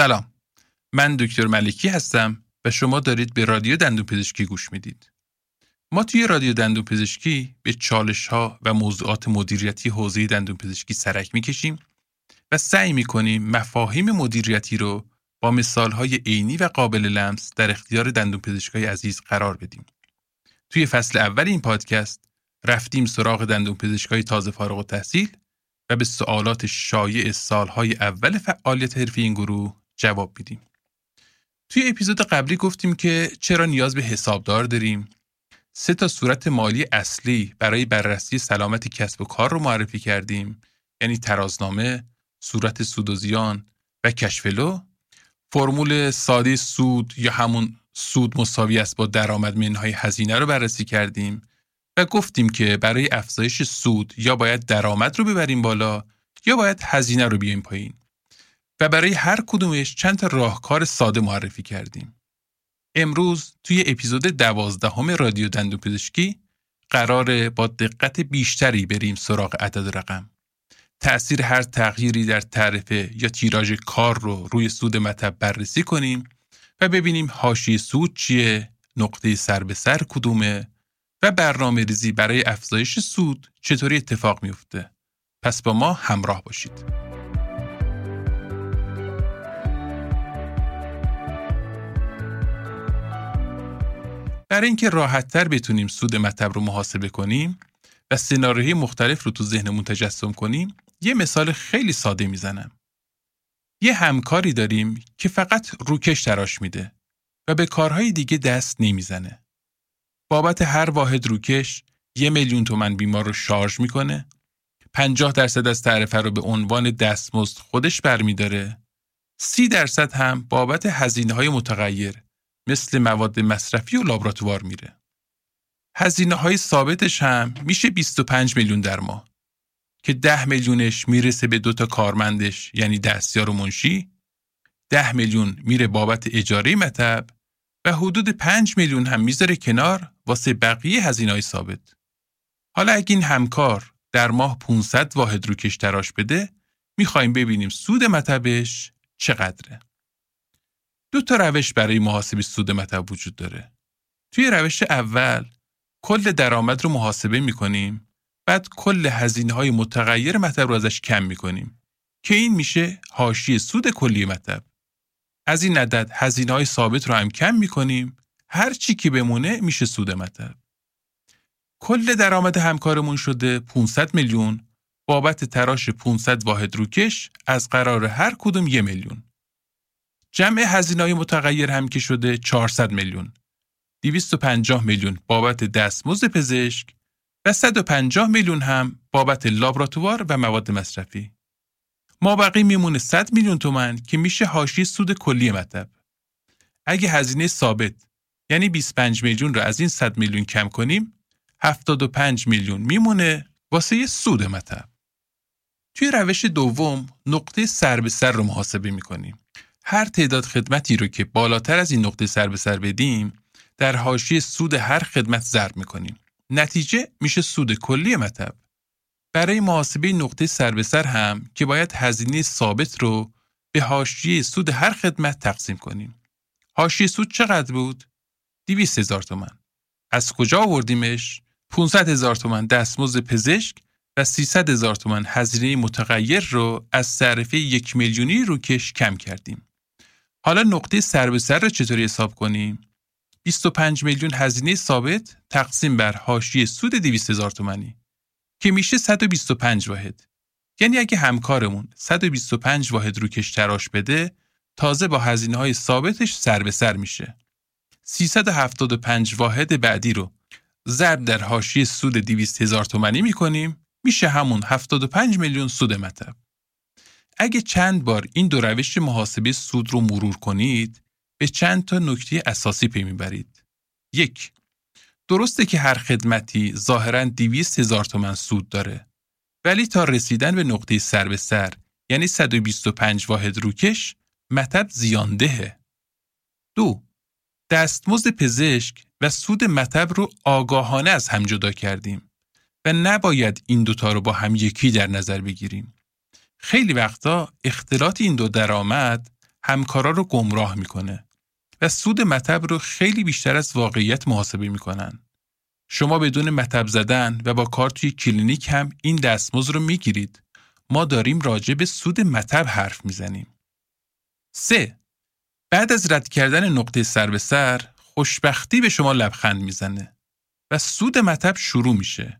سلام من دکتر ملکی هستم و شما دارید به رادیو دندون پزشکی گوش می‌دید ما توی رادیو دندون پزشکی به چالش ها و موضوعات مدیریتی حوزه دندون پزشکی سرک می‌کشیم و سعی می‌کنیم مفاهیم مدیریتی رو با مثال های عینی و قابل لمس در اختیار دندون پزشکای عزیز قرار بدیم. توی فصل اول این پادکست رفتیم سراغ دندون پزشکای تازه فارغ و تحصیل و به سوالات شایع سالهای اول فعالیت حرفی این گروه جواب میدیم. توی اپیزود قبلی گفتیم که چرا نیاز به حسابدار داریم؟ سه تا صورت مالی اصلی برای بررسی سلامت کسب و کار رو معرفی کردیم. یعنی ترازنامه، صورت سود و زیان و کشفلو. فرمول ساده سود یا همون سود مساوی است با درآمد منهای هزینه رو بررسی کردیم و گفتیم که برای افزایش سود یا باید درآمد رو ببریم بالا یا باید هزینه رو بیایم پایین. و برای هر کدومش چند تا راهکار ساده معرفی کردیم. امروز توی اپیزود دوازدهم رادیو دندون پزشکی قرار با دقت بیشتری بریم سراغ عدد رقم. تأثیر هر تغییری در تعرفه یا تیراژ کار رو روی سود مطب بررسی کنیم و ببینیم حاشیه سود چیه، نقطه سر به سر کدومه و برنامه ریزی برای افزایش سود چطوری اتفاق میفته. پس با ما همراه باشید. برای اینکه راحتتر بتونیم سود مطب رو محاسبه کنیم و سناریوهای مختلف رو تو ذهنمون تجسم کنیم یه مثال خیلی ساده می‌زنم. یه همکاری داریم که فقط روکش تراش میده و به کارهای دیگه دست نمی‌زنه. بابت هر واحد روکش یه میلیون تومن بیمار رو شارژ می‌کنه 50 درصد از تعرفه رو به عنوان دستمزد خودش برمیداره 30 درصد هم بابت هزینه های متغیر مثل مواد مصرفی و لابراتوار میره. هزینه های ثابتش هم میشه 25 میلیون در ماه که 10 میلیونش می‌رسه به دوتا کارمندش یعنی دستیار و منشی 10 میلیون میره بابت اجاره مطب و حدود 5 میلیون هم می‌ذاره کنار واسه بقیه هزینه های ثابت. حالا اگه این همکار در ماه 500 واحد رو کشتراش بده می‌خوایم ببینیم سود مطبش چقدره. دو تا روش برای محاسبه سود مطب وجود داره. توی روش اول کل درآمد رو محاسبه می‌کنیم بعد کل هزینه های متغیر مطب رو ازش کم می‌کنیم که این میشه حاشیه سود کلی مطب. از این عدد هزینه های ثابت رو هم کم می‌کنیم هر چی که بمونه میشه سود مطب. کل درآمد همکارمون شده 500 میلیون بابت تراش 500 واحد روکش از قرار هر کدوم یه میلیون. جمع هزینه های متغیر هم که شده 400 میلیون. 250 میلیون بابت دستمزد پزشک و 150 میلیون هم بابت لابراتوار و مواد مصرفی. ما بقی میمونه 100 میلیون تومن که میشه حاشیه سود کلی مطب. اگه هزینه ثابت یعنی 25 میلیون رو از این 100 میلیون کم کنیم 75 میلیون میمونه واسه سود مطب. توی روش دوم نقطه سر به سر رو محاسبه می‌کنیم. هر تعداد خدمتی رو که بالاتر از این نقطه سر به سر بدیم در حاشیه سود هر خدمت ضرب می‌کنیم. نتیجه میشه سود کلی مطب. برای محاسبه نقطه سر به سر هم که باید هزینه ثابت رو به حاشیه سود هر خدمت تقسیم کنیم. حاشیه سود چقدر بود؟ 200 هزار تومن. از کجا آوردیمش؟ 500 هزار تومن دستمزد پزشک و 300 هزار تومن هزینه متغیر رو از صرفه یک میلیونی روکش کم کردیم. حالا نقطه سر به سر رو چطوری حساب کنیم؟ 25 میلیون هزینه ثابت تقسیم بر حاشیه سود 200 هزار تومانی که میشه 125 واحد. یعنی اگه همکارمون 125 واحد رو کش تراش بده تازه با هزینه های ثابتش سر به سر میشه. 375 واحد بعدی رو ضرب در حاشیه سود 200 هزار تومانی می‌کنیم میشه همون 75 میلیون سود مطب. اگه چند بار این دو روش محاسبه سود رو مرور کنید به چند تا نکته اساسی پی می‌برید. یک درسته که هر خدمتی ظاهرا 200 هزار تومن سود داره ولی تا رسیدن به نقطه سر به سر یعنی 125 واحد روکش مطب زیاندهه. دو دستمزد پزشک و سود مطب رو آگاهانه از هم جدا کردیم و نباید این دوتا رو با هم یکی در نظر بگیریم. خیلی وقتا اختلاط این دو درآمد همکارا رو گمراه می‌کنه و سود مطب رو خیلی بیشتر از واقعیت محاسبه می‌کنن. شما بدون مطب زدن و با کار توی کلینیک هم این دستمزد رو می‌گیرید. ما داریم راجع به سود مطب حرف می‌زنیم. 3. بعد از رد کردن نقطه سر به سر خوشبختی به شما لبخند می‌زنه و سود مطب شروع میشه.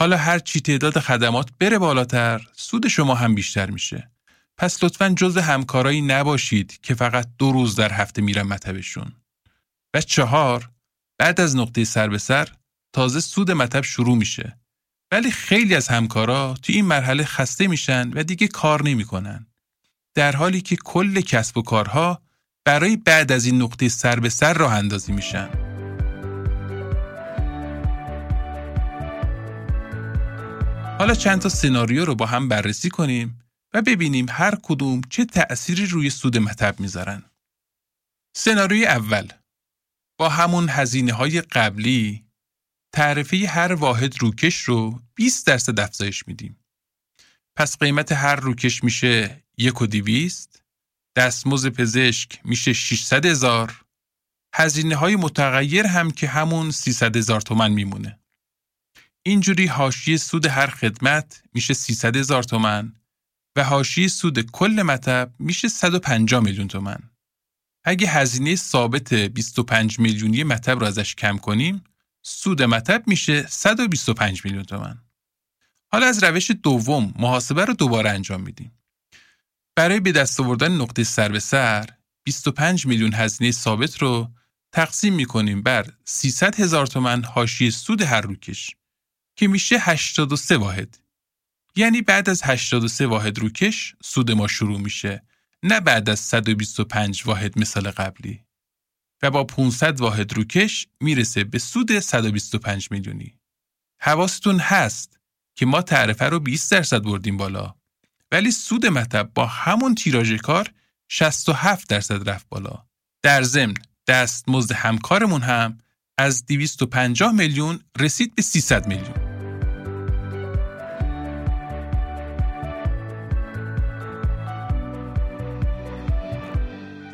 حالا هر چی تعداد خدمات بره بالاتر سود شما هم بیشتر میشه. پس لطفا جز همکارایی نباشید که فقط دو روز در هفته میرن مطبشون. و چهار بعد از نقطه سر به سر تازه سود مطب شروع میشه. ولی خیلی از همکارا توی این مرحله خسته میشن و دیگه کار نمی‌کنن. در حالی که کل کسب و کارها برای بعد از این نقطه سر به سر راه اندازی میشن. حالا چند تا سناریو رو با هم بررسی کنیم و ببینیم هر کدوم چه تأثیری روی سود مطب می‌ذارن. سناریوی اول با همون هزینه های قبلی تعرفه هر واحد روکش رو 20 درصد افزایش میدیم. پس قیمت هر روکش میشه یک و دیویست، دستمزد پزشک میشه 600 هزار، هزینه های متغیر هم که همون 300 هزار تومن میمونه. اینجوری حاشیه سود هر خدمت میشه 300 هزار تومن و حاشیه سود کل مطب میشه 150 میلیون تومن. اگه هزینه ثابت 25 میلیونی مطب رو ازش کم کنیم، سود مطب میشه 125 میلیون تومن. حالا از روش دوم محاسبه رو دوباره انجام میدیم. برای به دست آوردن نقطه سر به سر 25 میلیون هزینه ثابت رو تقسیم می‌کنیم بر 300 هزار تومن حاشیه سود هر روکش که میشه 83 واحد. یعنی بعد از 83 واحد روکش سود ما شروع میشه نه بعد از 125 واحد مثال قبلی و با 500 واحد روکش می‌رسه به سود 125 میلیونی. حواستون هست که ما تعرفه رو 20 درصد بردیم بالا ولی سود مطب با همون تیراژ کار 67 درصد رفت بالا. در ضمن دستمزد همکارمون هم از 250 میلیون رسید به 300 میلیون.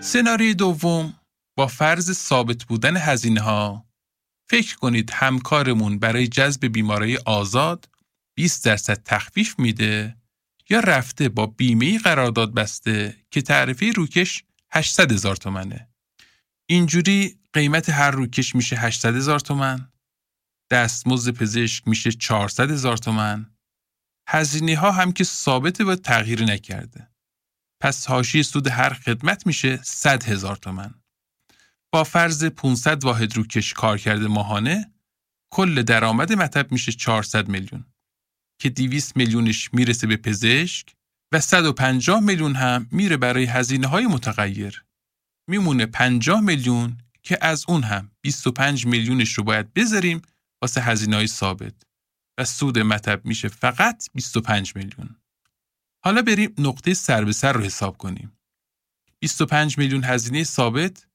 سناریوی دوم با فرض ثابت بودن هزینه ها فکر کنید همکارمون برای جذب بیماری آزاد 20 درصد تخفیف میده یا رفته با بیمه قرارداد بسته که تعرفه روکش 800 هزار تومنه. اینجوری قیمت هر روکش میشه 800 هزار تومن، دستمزد پزشک میشه 400 هزار تومن، هزینه ها هم که ثابته و تغییر نکرده. پس حاشیه سود هر خدمت میشه 100 هزار تومن. با فرض 500 واحد روکش کار کرده ماهانه کل درآمد مطب میشه 400 میلیون. که 200 میلیونش می‌رسه به پزشک و 150 میلیون هم میره برای هزینه های متغیر. میمونه 50 میلیون که از اون هم 25 میلیونش رو باید بذاریم واسه هزینه های ثابت و سود مطب میشه فقط 25 میلیون. حالا بریم نقطه سر به سر رو حساب کنیم. 25 میلیون هزینه ثابت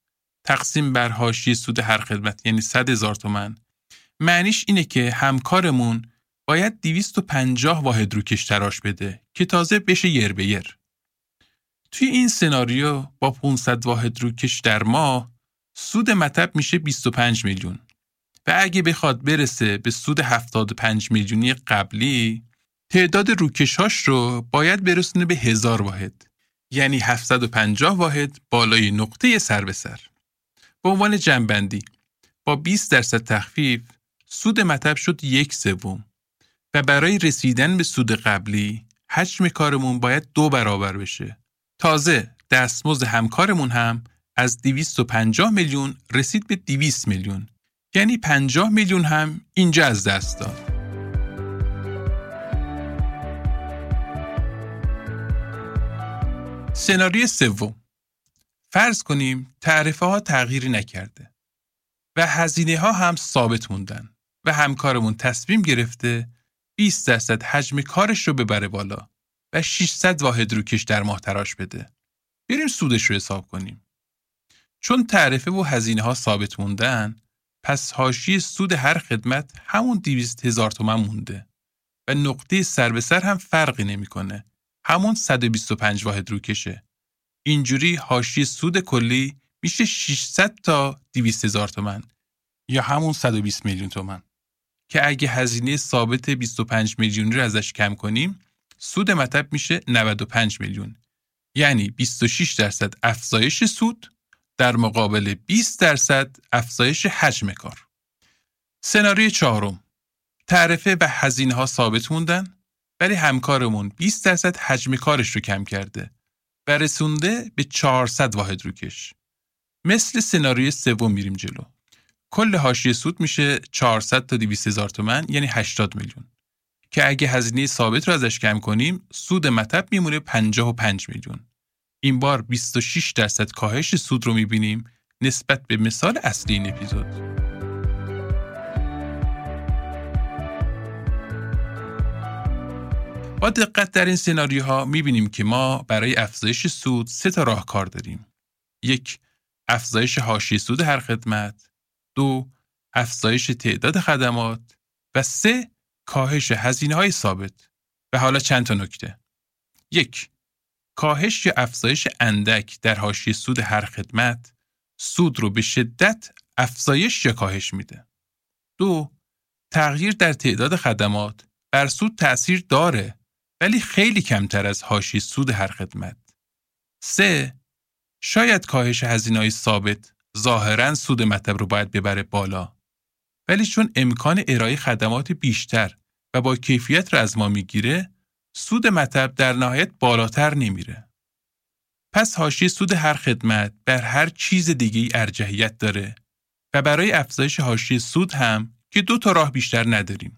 تقسیم بر حاشیه سود هر خدمت یعنی 100 هزار تومن معنیش اینه که همکارمون باید 250 واحد رو تراش بده که تازه بشه یر به یر. توی این سناریو با 500 واحد روکش در ماه سود مطب میشه 25 میلیون و اگه بخواد برسه به سود 75 میلیونی قبلی تعداد روکشاش رو باید برسونه به هزار واحد یعنی 750 واحد بالای نقطه سر به سر. به عنوان جنبندی با 20 درصد تخفیف سود مطب شد یک سوم و برای رسیدن به سود قبلی حجم کارمون باید دو برابر بشه. تازه دستمزد همکارمون هم از 250 میلیون رسید به 200 میلیون. یعنی 50 میلیون هم اینجا از دست داد. سناریوی سوم فرض کنیم تعرفه ها تغییری نکرده و هزینه ها هم ثابت موندن و همکارمون تصمیم گرفته 20 درصد حجم کارش رو ببره بالا و 600 واحد روکش در ماه تراش بده. بریم سودش رو حساب کنیم. چون تعرفه و هزینه ها ثابت موندن پس حاشیه سود هر خدمت همون 200 هزار تومن مونده و نقطه سر به سر هم فرقی نمی‌کنه. همون 125 واحد روکشه. اینجوری حاشیه سود کلی میشه 600 تا 200 هزار تومن یا همون 120 میلیون تومن. که اگه هزینه ثابت 25 میلیونی رو ازش کم کنیم سود مطب میشه 95 میلیون. یعنی 26 درصد افزایش سود در مقابل 20 درصد افزایش حجم کار. سناریوی چهارم. تعرفه و هزینه ها ثابت موندن. ولی همکارمون 20 درصد حجم کارش رو کم کرده و رسونده به 400 واحد روکش. مثل سناریوی سوم میریم جلو. کل حاشیه سود میشه 400 تا 200 هزار تومن یعنی 80 میلیون. که اگه هزینه ثابت رو ازش کم کنیم سود مطب میمونه 55 میلیون. این بار 26 درصد کاهش سود رو می‌بینیم نسبت به مثال اصلی این اپیزود. با دقت در این سناریوها می‌بینیم که ما برای افزایش سود سه تا راهکار داریم. یک، افزایش حاشیه سود هر خدمت. دو، افزایش تعداد خدمات. و سه، کاهش هزینه های ثابت. و حالا چند تا نکته. یک، کاهش یا افزایش اندک در حاشیه سود هر خدمت سود رو به شدت افزایش یا کاهش میده. دو، تغییر در تعداد خدمات بر سود تأثیر داره ولی خیلی کمتر از هاشی سود هر خدمت. سه شاید کاهش هزینه‌های ثابت ظاهرا سود مطلب رو باید ببره بالا. ولی چون امکان ارائه خدمات بیشتر و با کیفیت رو از ما می‌گیره، سود مطلب در نهایت بالاتر نمیره. پس حاشیه سود هر خدمت بر هر چیز دیگه ارجحیت داره و برای افزایش حاشیه سود هم که دو تا راه بیشتر نداریم.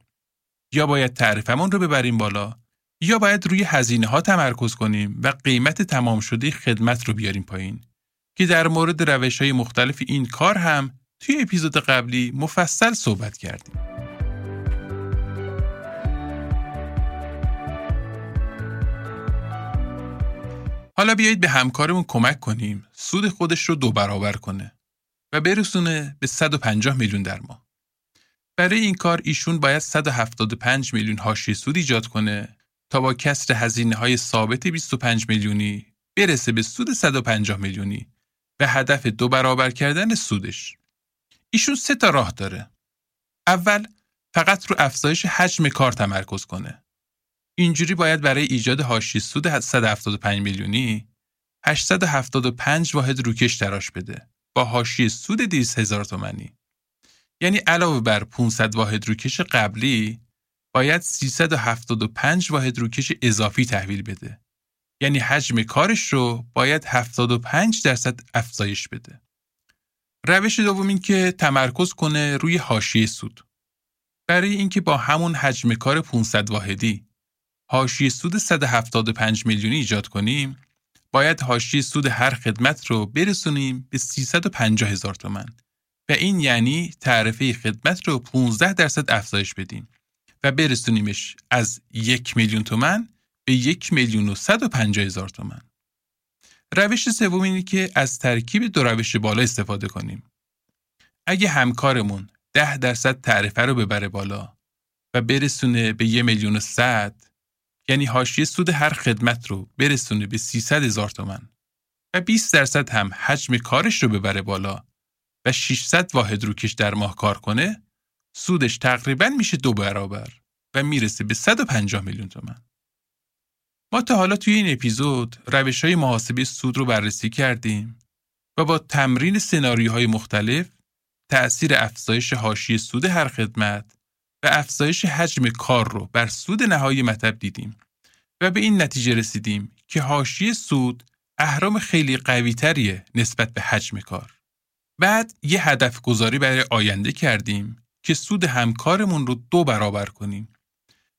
یا باید تعریفمون رو ببریم بالا یا باید روی هزینه ها تمرکز کنیم و قیمت تمام شده خدمت رو بیاریم پایین که در مورد روش های مختلف این کار هم توی اپیزود قبلی مفصل صحبت کردیم. حالا بیایید به همکارمون کمک کنیم سود خودش رو دو برابر کنه و برسونه به 150 میلیون در ماه. برای این کار ایشون باید 175 میلیون حاشیه سود ایجاد کنه تا با کسر هزینه های ثابت 25 میلیونی برسه به سود 150 میلیونی و هدف دو برابر کردن سودش. ایشون سه تا راه داره. اول فقط رو افزایش حجم کار تمرکز کنه. اینجوری باید برای ایجاد حاشیه سود 175 میلیونی 875 واحد روکش تراش بده با حاشیه سود 200 هزار تومانی. یعنی علاوه بر 500 واحد روکش قبلی باید 375 واحد روکش اضافی تحویل بده. یعنی حجم کارش رو باید 75 درصد افزایش بده. روش دوم این که تمرکز کنه روی حاشیه سود. برای اینکه با همون حجم کار 500 واحدی حاشیه سود 175 میلیونی ایجاد کنیم، باید حاشیه سود هر خدمت رو برسونیم به 350 هزار تومن و این یعنی تعرفه خدمت رو 15 درصد افزایش بدیم. و برسونیمش از یک میلیون تومن به یک میلیون و صد و پنجاه هزار تومن. روش سوم اینه که از ترکیب دو روش بالا استفاده کنیم. اگه همکارمون ده درصد تعرفه رو ببره بالا و برسونه به یک میلیون و صد یعنی حاشیه سود هر خدمت رو برسونه به 300 هزار تومن و 20 درصد هم حجم کارش رو ببره بالا و 600 واحد روکش در ماه کار کنه سودش تقریبا میشه دو برابر و می‌رسه به 150 میلیون تومن. ما تا حالا توی این اپیزود روش های محاسبه سود رو بررسی کردیم و با تمرین سناریوهای مختلف تأثیر افزایش حاشیه سود هر خدمت و افزایش حجم کار رو بر سود نهایی مطب دیدیم و به این نتیجه رسیدیم که حاشیه سود اهرام خیلی قوی تریه نسبت به حجم کار. بعد یه هدف گذاری برای آینده کردیم که سود همکارمون رو دو برابر کنیم.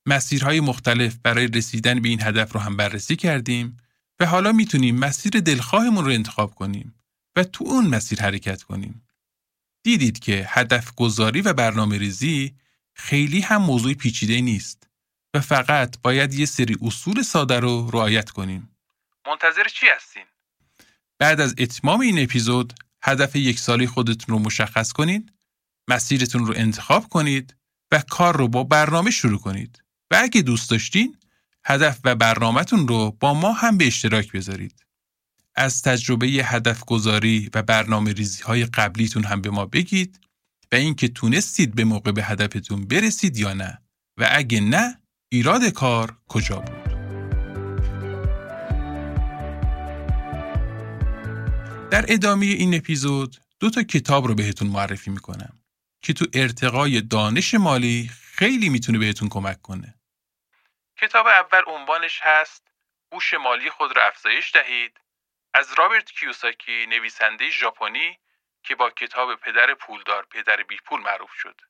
مسیرهای مختلف برای رسیدن به این هدف رو هم بررسی کردیم و حالا می‌تونیم مسیر دلخواهمون رو انتخاب کنیم و تو اون مسیر حرکت کنیم. دیدید که هدف گذاری و برنامه ریزی خیلی هم موضوع پیچیده نیست و فقط باید یه سری اصول ساده رو رعایت کنیم. منتظر چی هستین؟ بعد از اتمام این اپیزود هدف یک سالی خودتون رو مشخص کنید مسیرتون رو انتخاب کنید و کار رو با برنامه شروع کنید. و اگه دوست داشتین هدف و برنامهتون رو با ما هم به اشتراک بذارید. از تجربه هدف گذاری و برنامه ریزی های قبلیتون هم به ما بگید و اینکه تونستید به موقع به هدفتون برسید یا نه. و اگه نه ایراد کار کجا بود؟ در ادامه این اپیزود دو تا کتاب رو بهتون معرفی می‌کنم. که تو ارتقای دانش مالی خیلی می‌تونه بهتون کمک کنه. کتاب اول عنوانش هست هوش مالی خود را افزایش دهید از رابرت کیوساکی نویسنده ژاپنی که با کتاب پدر پولدار پدر بی پول معروف شد.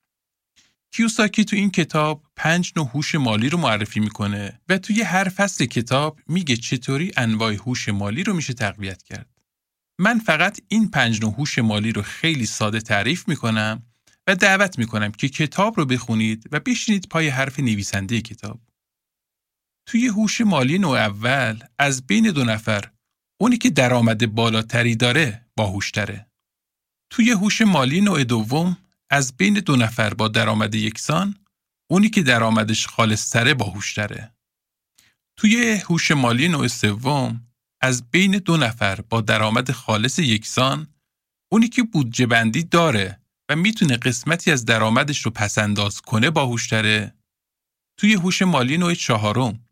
کیوساکی تو این کتاب پنج نوع هوش مالی رو معرفی می‌کنه و توی هر فصل کتاب میگه چطوری انواع هوش مالی رو میشه تقویت کرد. من فقط این پنج نوع هوش مالی رو خیلی ساده تعریف می‌کنم و دعوت می‌کنم که کتاب رو بخونید و بشینید پای حرف نویسنده کتاب. توی هوش مالی نوع اول از بین دو نفر اونی که درآمد بالاتری داره باهوشتره. توی هوش مالی نوع دوم از بین دو نفر با درآمد یکسان اونی که درآمدش خالصتره باهوشتره. توی هوش مالی نوع سوم از بین دو نفر با درآمد خالص یکسان اونی که بودجه بندی داره و می‌تونه قسمتی از درآمدش رو پسنداز کنه باهوشتره. توی هوش مالی نوع چهارم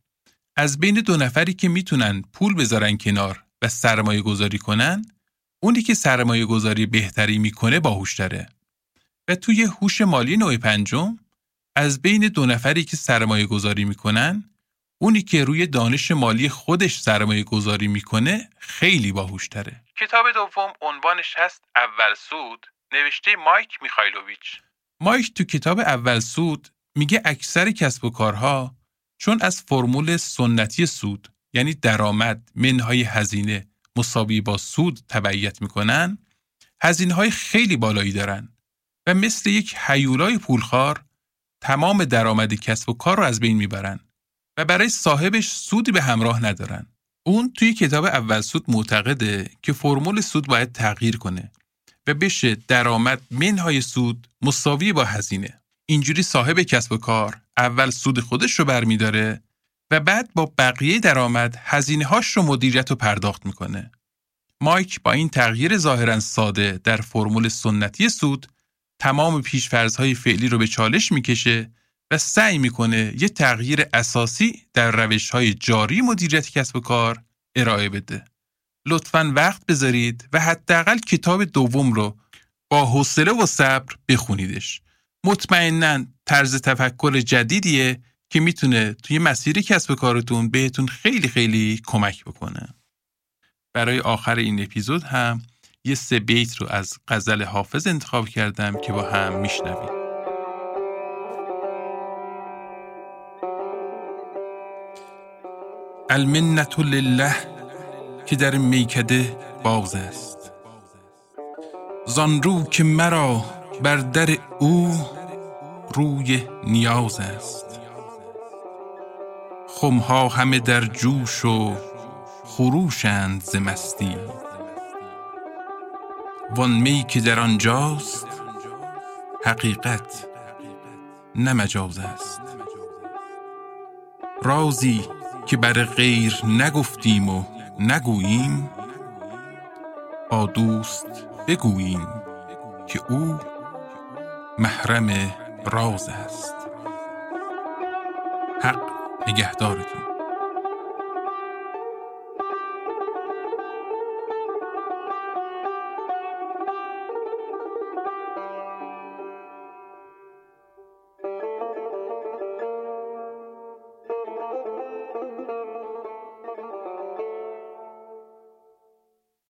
از بین دو نفری که می‌تونن پول بذارن کنار و سرمایه گذاری کنن اونی که سرمایه گذاری بهتری می‌کنه باهوشتره. و توی هوش مالی نوع پنجم از بین دو نفری که سرمایه گذاری می‌کنن اونی که روی دانش مالی خودش سرمایه گذاری می‌کنه خیلی باهوشتره. کتاب دوم عنوانش هست اول سود. نوشته مایک میخایلوویچ. مایک تو کتاب اول سود میگه اکثر کسب و کارها چون از فرمول سنتی سود یعنی درآمد منهای هزینه مساوی با سود تبعیت می‌کنن هزینه های خیلی بالایی دارن و مثل یک حیولای پولخوار تمام درآمد کسب و کار رو از بین می‌برن و برای صاحبش سودی به همراه ندارن. اون توی کتاب اول سود معتقده که فرمول سود باید تغییر کنه و بشه درآمد منهای سود مساوی با هزینه. اینجوری صاحب کسب و کار اول سود خودش رو برمیداره و بعد با بقیه درآمد هزینه هاش رو مدیریت و پرداخت می‌کنه. مایک با این تغییر ظاهرا ساده در فرمول سنتی سود تمام پیشفرزهای فعلی رو به چالش می‌کشه و سعی می‌کنه یه تغییر اساسی در روش های جاری مدیریت کسب و کار ارائه بده. لطفا وقت بذارید و حداقل کتاب دوم رو با حوصله و صبر بخونیدش. مطمئنا طرز تفکر جدیدیه که می‌تونه توی مسیر کسب کارتون بهتون خیلی خیلی کمک بکنه. برای آخر این اپیزود هم یه سه بیت رو از غزل حافظ انتخاب کردم که با هم میشنوید. المنت لله که در میکده باز است. زان رو که مرا بر در او روی نیاز است. خمها همه در جوش و خروشند ز مستی. وان می که در آنجاست حقیقت نه است. رازی که بر غیر نگفتیم و نگوییم با دوست بگوییم که او محرم راز است. حق نگهدارتون.